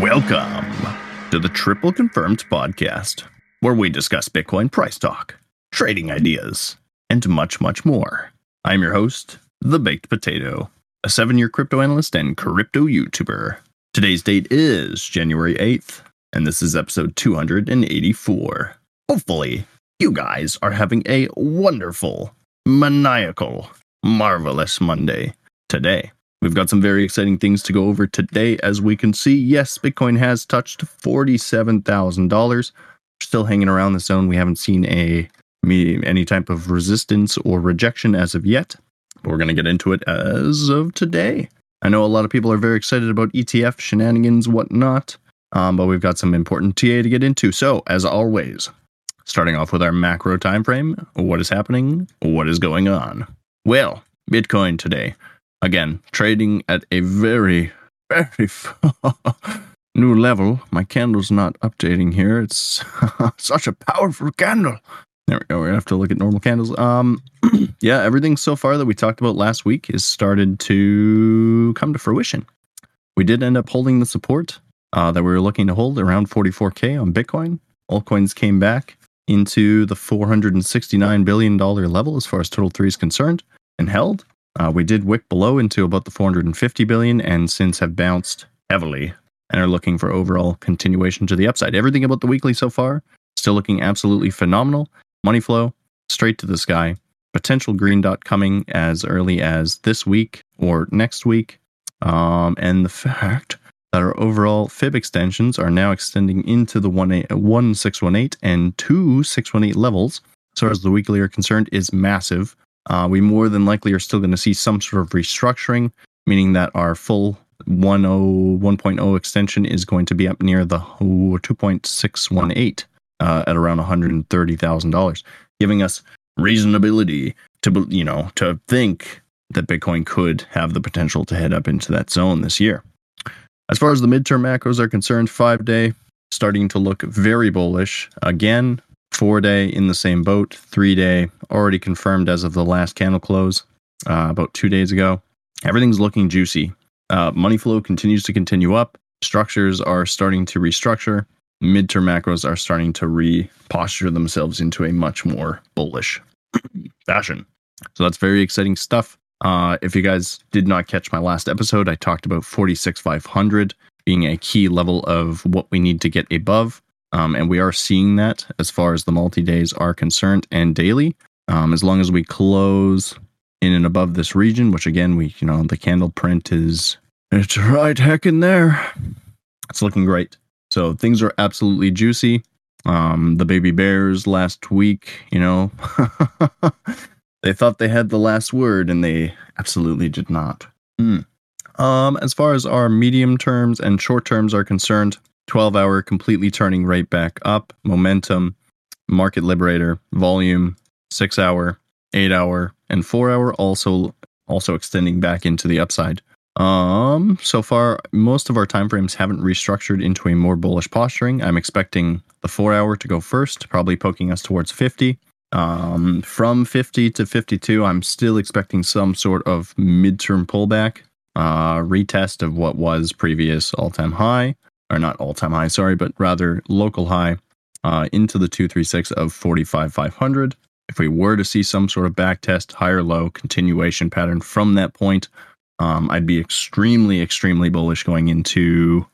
Welcome to the Triple Confirmed podcast, where we discuss Bitcoin price talk, trading ideas, and much, much more. I'm your host, The Baked Potato, a seven year crypto analyst and crypto YouTuber. Today's date is January 8th, and this is episode 284. Hopefully, you guys are having a wonderful, maniacal, marvelous Monday today. We've got some very exciting things to go over today. As we can see, yes, Bitcoin has touched $47,000. Still hanging around the zone. We haven't seen a any type of resistance or rejection as of yet. But We're going to get into it as of today. I know a lot of people are very excited about ETF shenanigans, whatnot, um, but we've got some important TA to get into. So, as always, starting off with our macro time frame, what is happening? What is going on? Well, Bitcoin today Again, trading at a very, very new level. My candle's not updating here. It's such a powerful candle. There we go. We're gonna have to look at normal candles. Um, yeah, everything so far that we talked about last week has started to come to fruition. We did end up holding the support uh, that we were looking to hold around 44k on Bitcoin. Altcoins came back into the 469 billion dollar level as far as total three is concerned and held. Uh, we did wick below into about the 450 billion and since have bounced heavily and are looking for overall continuation to the upside. Everything about the weekly so far still looking absolutely phenomenal. Money flow straight to the sky. Potential green dot coming as early as this week or next week. Um, and the fact that our overall fib extensions are now extending into the 1618 and 2618 levels, as far as the weekly are concerned, is massive. Uh, we more than likely are still going to see some sort of restructuring, meaning that our full 1.0, 1.0 extension is going to be up near the 2.618 uh, at around $130,000, giving us reasonability to, you know, to think that Bitcoin could have the potential to head up into that zone this year. As far as the midterm macros are concerned, five day starting to look very bullish. Again, Four day in the same boat. Three day already confirmed as of the last candle close uh, about two days ago. Everything's looking juicy. Uh, money flow continues to continue up. Structures are starting to restructure. Midterm macros are starting to reposture themselves into a much more bullish fashion. So that's very exciting stuff. Uh, if you guys did not catch my last episode, I talked about 46,500 being a key level of what we need to get above. Um, and we are seeing that as far as the multi days are concerned and daily. Um, as long as we close in and above this region, which again, we, you know, the candle print is, it's right heck in there. It's looking great. So things are absolutely juicy. Um, the baby bears last week, you know, they thought they had the last word and they absolutely did not. Mm. Um, as far as our medium terms and short terms are concerned, 12 hour completely turning right back up, momentum, market liberator, volume, 6 hour, 8 hour, and 4 hour also also extending back into the upside. Um, so far, most of our timeframes haven't restructured into a more bullish posturing. I'm expecting the four hour to go first, probably poking us towards 50. Um, from 50 to 52, I'm still expecting some sort of midterm pullback, uh, retest of what was previous all time high or not all time high, sorry, but rather local high uh, into the 236 of 45,500. If we were to see some sort of back test, higher low continuation pattern from that point, um, I'd be extremely, extremely bullish going into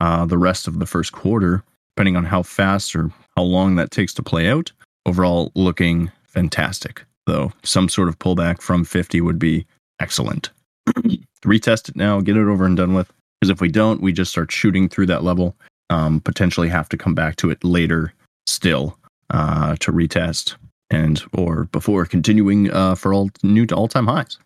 uh, the rest of the first quarter, depending on how fast or how long that takes to play out. Overall, looking fantastic, though. Some sort of pullback from 50 would be excellent. Retest it now, get it over and done with. Because if we don't, we just start shooting through that level, um, potentially have to come back to it later still uh, to retest and or before continuing uh, for all new to all time highs.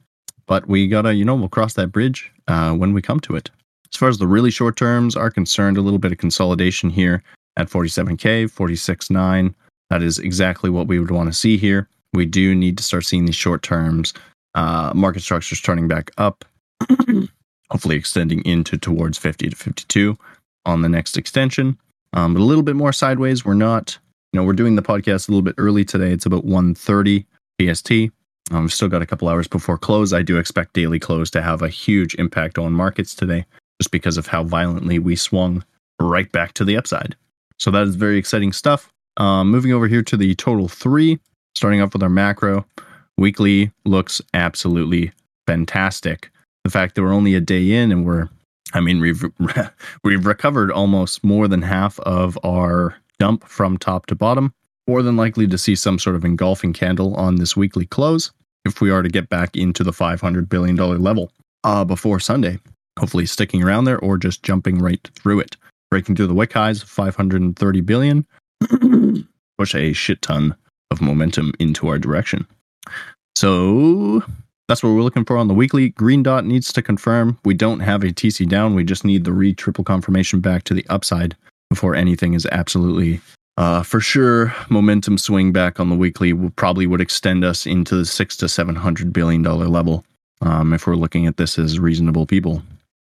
But we gotta, you know, we'll cross that bridge uh, when we come to it. As far as the really short terms are concerned, a little bit of consolidation here at 47k, 46.9. That is exactly what we would want to see here. We do need to start seeing these short terms, uh, market structures turning back up. Hopefully extending into towards 50 to 52 on the next extension. Um, but a little bit more sideways. We're not, you know, we're doing the podcast a little bit early today. It's about 1.30 PST. Um, we've still got a couple hours before close. I do expect daily close to have a huge impact on markets today, just because of how violently we swung right back to the upside. So that is very exciting stuff. Um, moving over here to the total three, starting off with our macro. Weekly looks absolutely fantastic. The fact that we're only a day in and we're, I mean, we've we've recovered almost more than half of our dump from top to bottom. More than likely to see some sort of engulfing candle on this weekly close if we are to get back into the $500 billion level uh, before Sunday. Hopefully, sticking around there or just jumping right through it. Breaking through the wick highs, 530 billion. Push a shit ton of momentum into our direction. So that's what we're looking for on the weekly. Green dot needs to confirm. We don't have a TC down. We just need the re triple confirmation back to the upside before anything is absolutely uh, for sure. Momentum swing back on the weekly will probably would extend us into the six to seven hundred billion dollar level. Um, if we're looking at this as reasonable people,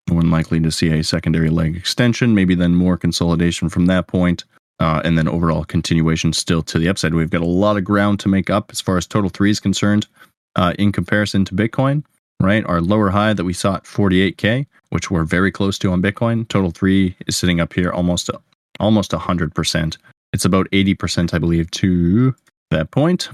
we're likely to see a secondary leg extension, maybe then more consolidation from that point. Uh, and then overall continuation still to the upside. We've got a lot of ground to make up as far as total three is concerned uh, in comparison to Bitcoin, right? Our lower high that we saw at 48K, which we're very close to on Bitcoin, total three is sitting up here almost almost 100%. It's about 80%, I believe, to that point.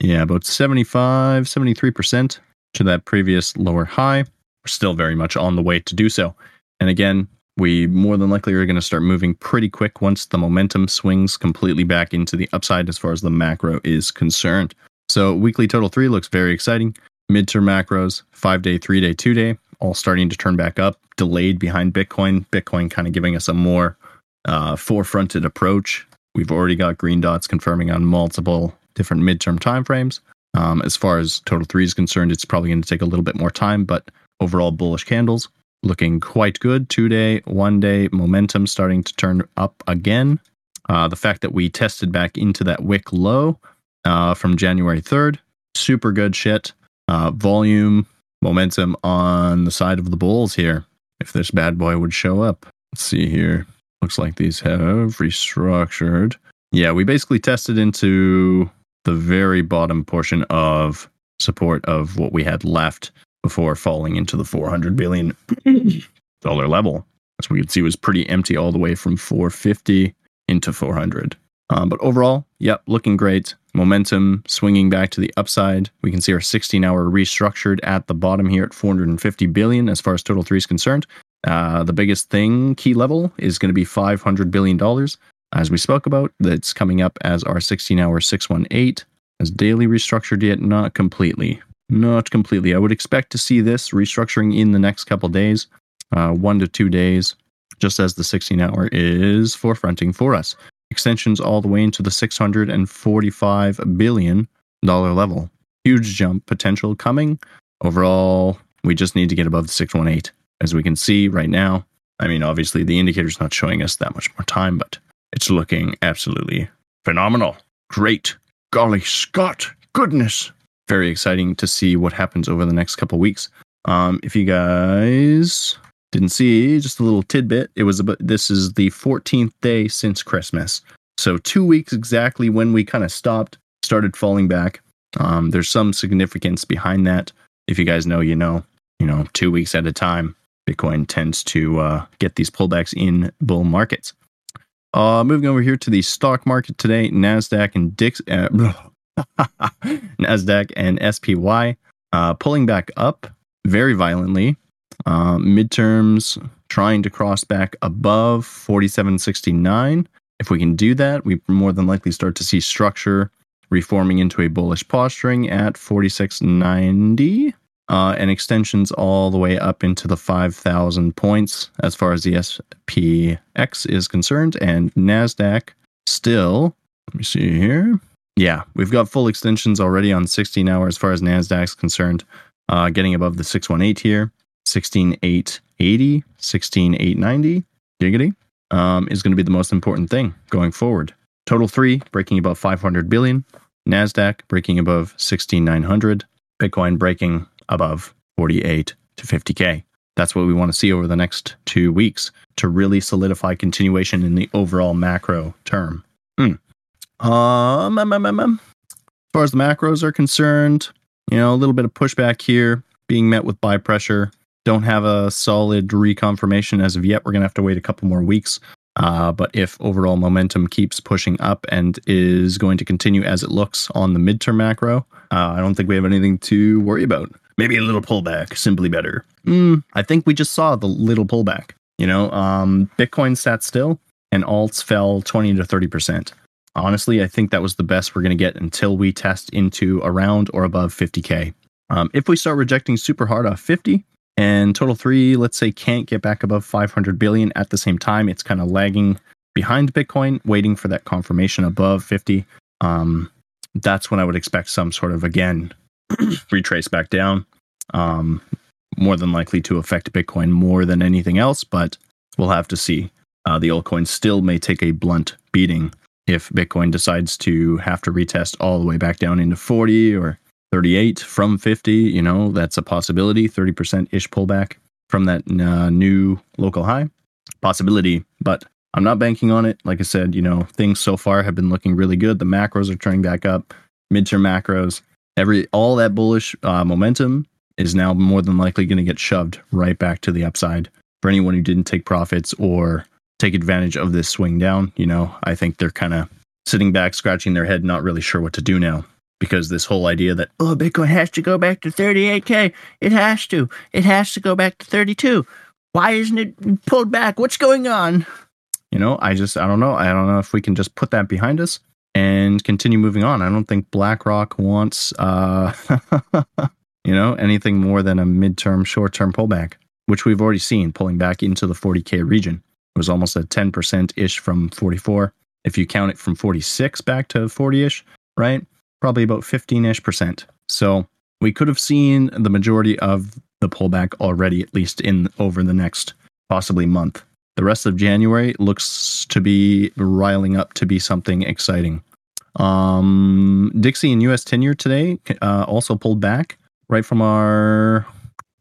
Yeah, about 75, 73% to that previous lower high. We're still very much on the way to do so. And again, we more than likely are going to start moving pretty quick once the momentum swings completely back into the upside as far as the macro is concerned. So, weekly total three looks very exciting. Midterm macros, five day, three day, two day, all starting to turn back up, delayed behind Bitcoin. Bitcoin kind of giving us a more uh, forefronted approach. We've already got green dots confirming on multiple different midterm timeframes. Um, as far as total three is concerned, it's probably going to take a little bit more time, but overall bullish candles looking quite good. Two day, one day momentum starting to turn up again. Uh, the fact that we tested back into that wick low uh, from January 3rd, super good shit. Uh, volume, momentum on the side of the bulls here. If this bad boy would show up, let's see here. Looks like these have restructured. Yeah, we basically tested into the very bottom portion of support of what we had left before falling into the 400 billion dollar level. As we could see, was pretty empty all the way from 450 into 400. Um, but overall, yep, looking great. Momentum swinging back to the upside. We can see our 16 hour restructured at the bottom here at 450 billion as far as total three is concerned. Uh, the biggest thing, key level, is going to be $500 billion. As we spoke about, that's coming up as our 16 hour 618 as daily restructured yet not completely. Not completely. I would expect to see this restructuring in the next couple days, uh, one to two days, just as the 16 hour is forefronting for us. Extensions all the way into the $645 billion level. Huge jump potential coming. Overall, we just need to get above the 618. As we can see right now, I mean, obviously the indicator's not showing us that much more time, but it's looking absolutely phenomenal. Great. Golly Scott, goodness very exciting to see what happens over the next couple weeks. Um, if you guys didn't see, just a little tidbit, it was about this is the 14th day since Christmas. So two weeks exactly when we kind of stopped, started falling back. Um, there's some significance behind that. If you guys know, you know, you know, two weeks at a time, Bitcoin tends to uh, get these pullbacks in bull markets. Uh, moving over here to the stock market today, Nasdaq and Dix, uh, NASDAQ and SPY uh, pulling back up very violently. Uh, midterms trying to cross back above 4769. If we can do that, we more than likely start to see structure reforming into a bullish posturing at 4690 uh, and extensions all the way up into the 5,000 points as far as the SPX is concerned. And NASDAQ still, let me see here, yeah, we've got full extensions already on 16 hour as far as NASDAQ's concerned. Uh, getting above the 618 here, 16880, 16890, giggity, um, is going to be the most important thing going forward. Total three breaking above 500 billion, NASDAQ breaking above 16900, Bitcoin breaking above 48 to 50K. That's what we want to see over the next two weeks to really solidify continuation in the overall macro term. Um, um, as far as the macros are concerned, you know, a little bit of pushback here, being met with buy pressure. Don't have a solid reconfirmation as of yet. We're going to have to wait a couple more weeks Uh, but if overall momentum keeps pushing up and is going to continue as it looks on the midterm macro, uh, I don't think we have anything to worry about. Maybe a little pullback, simply better. Mm, I think we just saw the little pullback. You know, um, Bitcoin sat still and alts fell 20 to 30%. Honestly, I think that was the best we're going to get until we test into around or above 50K. Um, if we start rejecting super hard off 50 and total three, let's say, can't get back above 500 billion at the same time, it's kind of lagging behind Bitcoin, waiting for that confirmation above 50. Um, that's when I would expect some sort of, again, retrace back down. Um, more than likely to affect Bitcoin more than anything else, but we'll have to see. Uh, the altcoin still may take a blunt beating if Bitcoin decides to have to retest all the way back down into 40 or 38 from 50. You know, that's a possibility, 30% ish pullback from that uh, new local high. Possibility, but I'm not banking on it. Like I said, you know, things so far have been looking really good. The macros are turning back up, midterm macros, every all that bullish uh, momentum is now more than likely going to get shoved right back to the upside for anyone who didn't take profits or take advantage of this swing down. You know, I think they're kind of sitting back, scratching their head, not really sure what to do now because this whole idea that, oh, Bitcoin has to go back to 38K, it has to, it has to go back to 32. Why isn't it pulled back? What's going on? You know, I just, I don't know. I don't know if we can just put that behind us and continue moving on. I don't think BlackRock wants, uh, you know, anything more than a midterm, short term pullback, which we've already seen pulling back into the 40K region. It was almost a 10% ish from 44. If you count it from 46 back to 40 ish, right? Probably about 15 ish percent. So we could have seen the majority of the pullback already, at least in over the next possibly month. The rest of January looks to be riling up to be something exciting. Um, Dixie and US ten-year today uh, also pulled back right from our,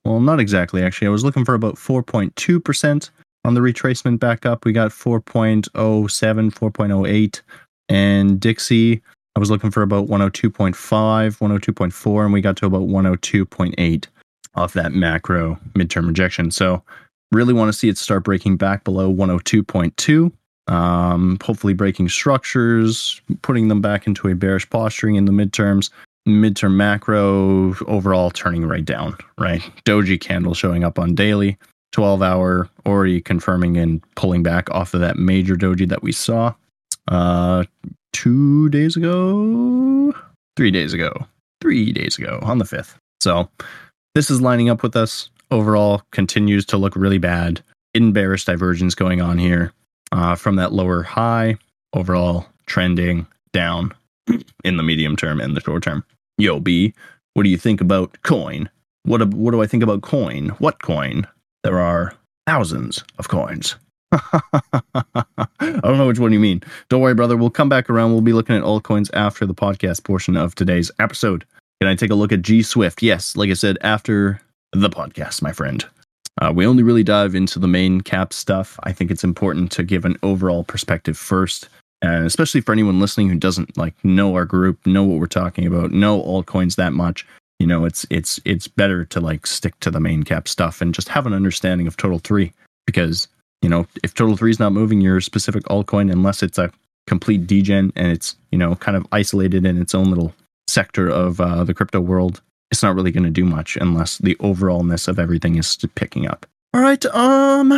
well, not exactly actually. I was looking for about 4.2% on the retracement back up. We got 4.07, 4.08. And Dixie, I was looking for about 102.5, 102.4, and we got to about 102.8 off that macro midterm rejection. So, really want to see it start breaking back below 102.2. Um, hopefully, breaking structures, putting them back into a bearish posturing in the midterms. Midterm macro overall turning right down, right? Doji candle showing up on daily. 12 hour already confirming and pulling back off of that major doji that we saw uh two days ago? Three days ago. Three days ago on the 5th so this is lining up with us. Overall continues to look really bad. Bearish divergence going on here uh, from that lower high. Overall trending down in the medium term and the short term. Yo b what do you think about coin? What, what do i think about coin? What coin? There are thousands of coins. I don't know which one you mean. Don't worry, brother. We'll come back around. We'll be looking at altcoins after the podcast portion of today's episode. Can I take a look at G Swift? Yes, like I said, after the podcast, my friend. Uh, we only really dive into the main cap stuff. I think it's important to give an overall perspective first, and especially for anyone listening who doesn't like know our group, know what we're talking about, know altcoins that much you know it's it's it's better to like stick to the main cap stuff and just have an understanding of total three because you know if total three is not moving your specific altcoin unless it's a complete degen and it's you know kind of isolated in its own little sector of uh, the crypto world it's not really going to do much unless the overallness of everything is picking up all right um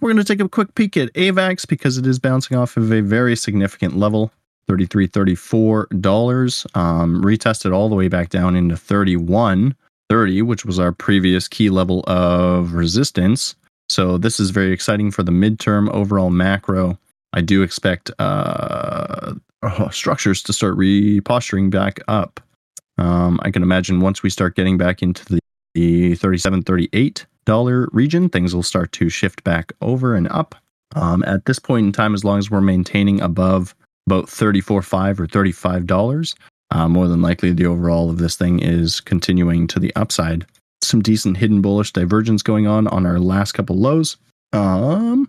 we're going to take a quick peek at avax because it is bouncing off of a very significant level 33 $34. Um, retested all the way back down into 31 30, which was our previous key level of resistance. So this is very exciting for the midterm overall macro. I do expect uh, oh, structures to start reposturing back up. Um, I can imagine once we start getting back into the, the 37 38 dollar region, things will start to shift back over and up. Um, at this point in time, as long as we're maintaining above about 34 5 or $35. Uh, more than likely, the overall of this thing is continuing to the upside. Some decent hidden bullish divergence going on on our last couple lows. Um,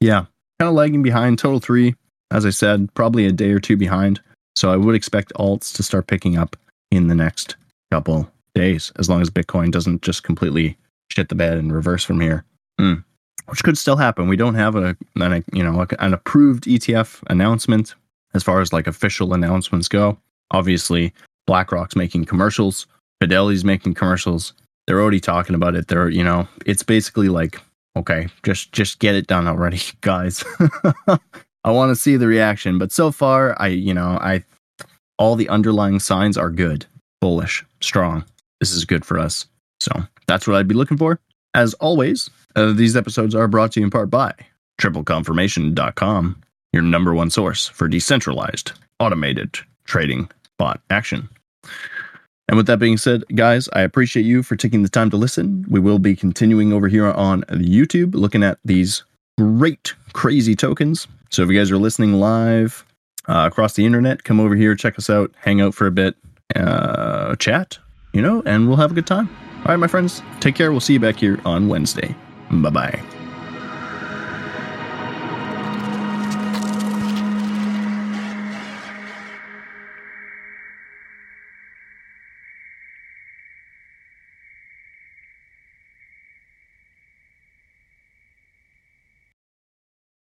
yeah, kind of lagging behind. Total three, as I said, probably a day or two behind. So I would expect alts to start picking up in the next couple days, as long as Bitcoin doesn't just completely shit the bed and reverse from here. Mm. which could still happen. We don't have a, an, you know an approved ETF announcement as far as like official announcements go. Obviously, BlackRock's making commercials, Fidelity's making commercials. They're already talking about it. They're you know it's basically like okay, just just get it done already, guys. I want to see the reaction, but so far, I you know I all the underlying signs are good, bullish, strong. This is good for us. So that's what I'd be looking for. As always, uh, these episodes are brought to you in part by tripleconfirmation.com, your number one source for decentralized, automated trading bot action. And with that being said, guys, I appreciate you for taking the time to listen. We will be continuing over here on YouTube looking at these great, crazy tokens. So if you guys are listening live uh, across the internet, come over here, check us out, hang out for a bit, uh, chat, you know, and we'll have a good time. All right, my friends, take care. We'll see you back here on Wednesday. Bye bye.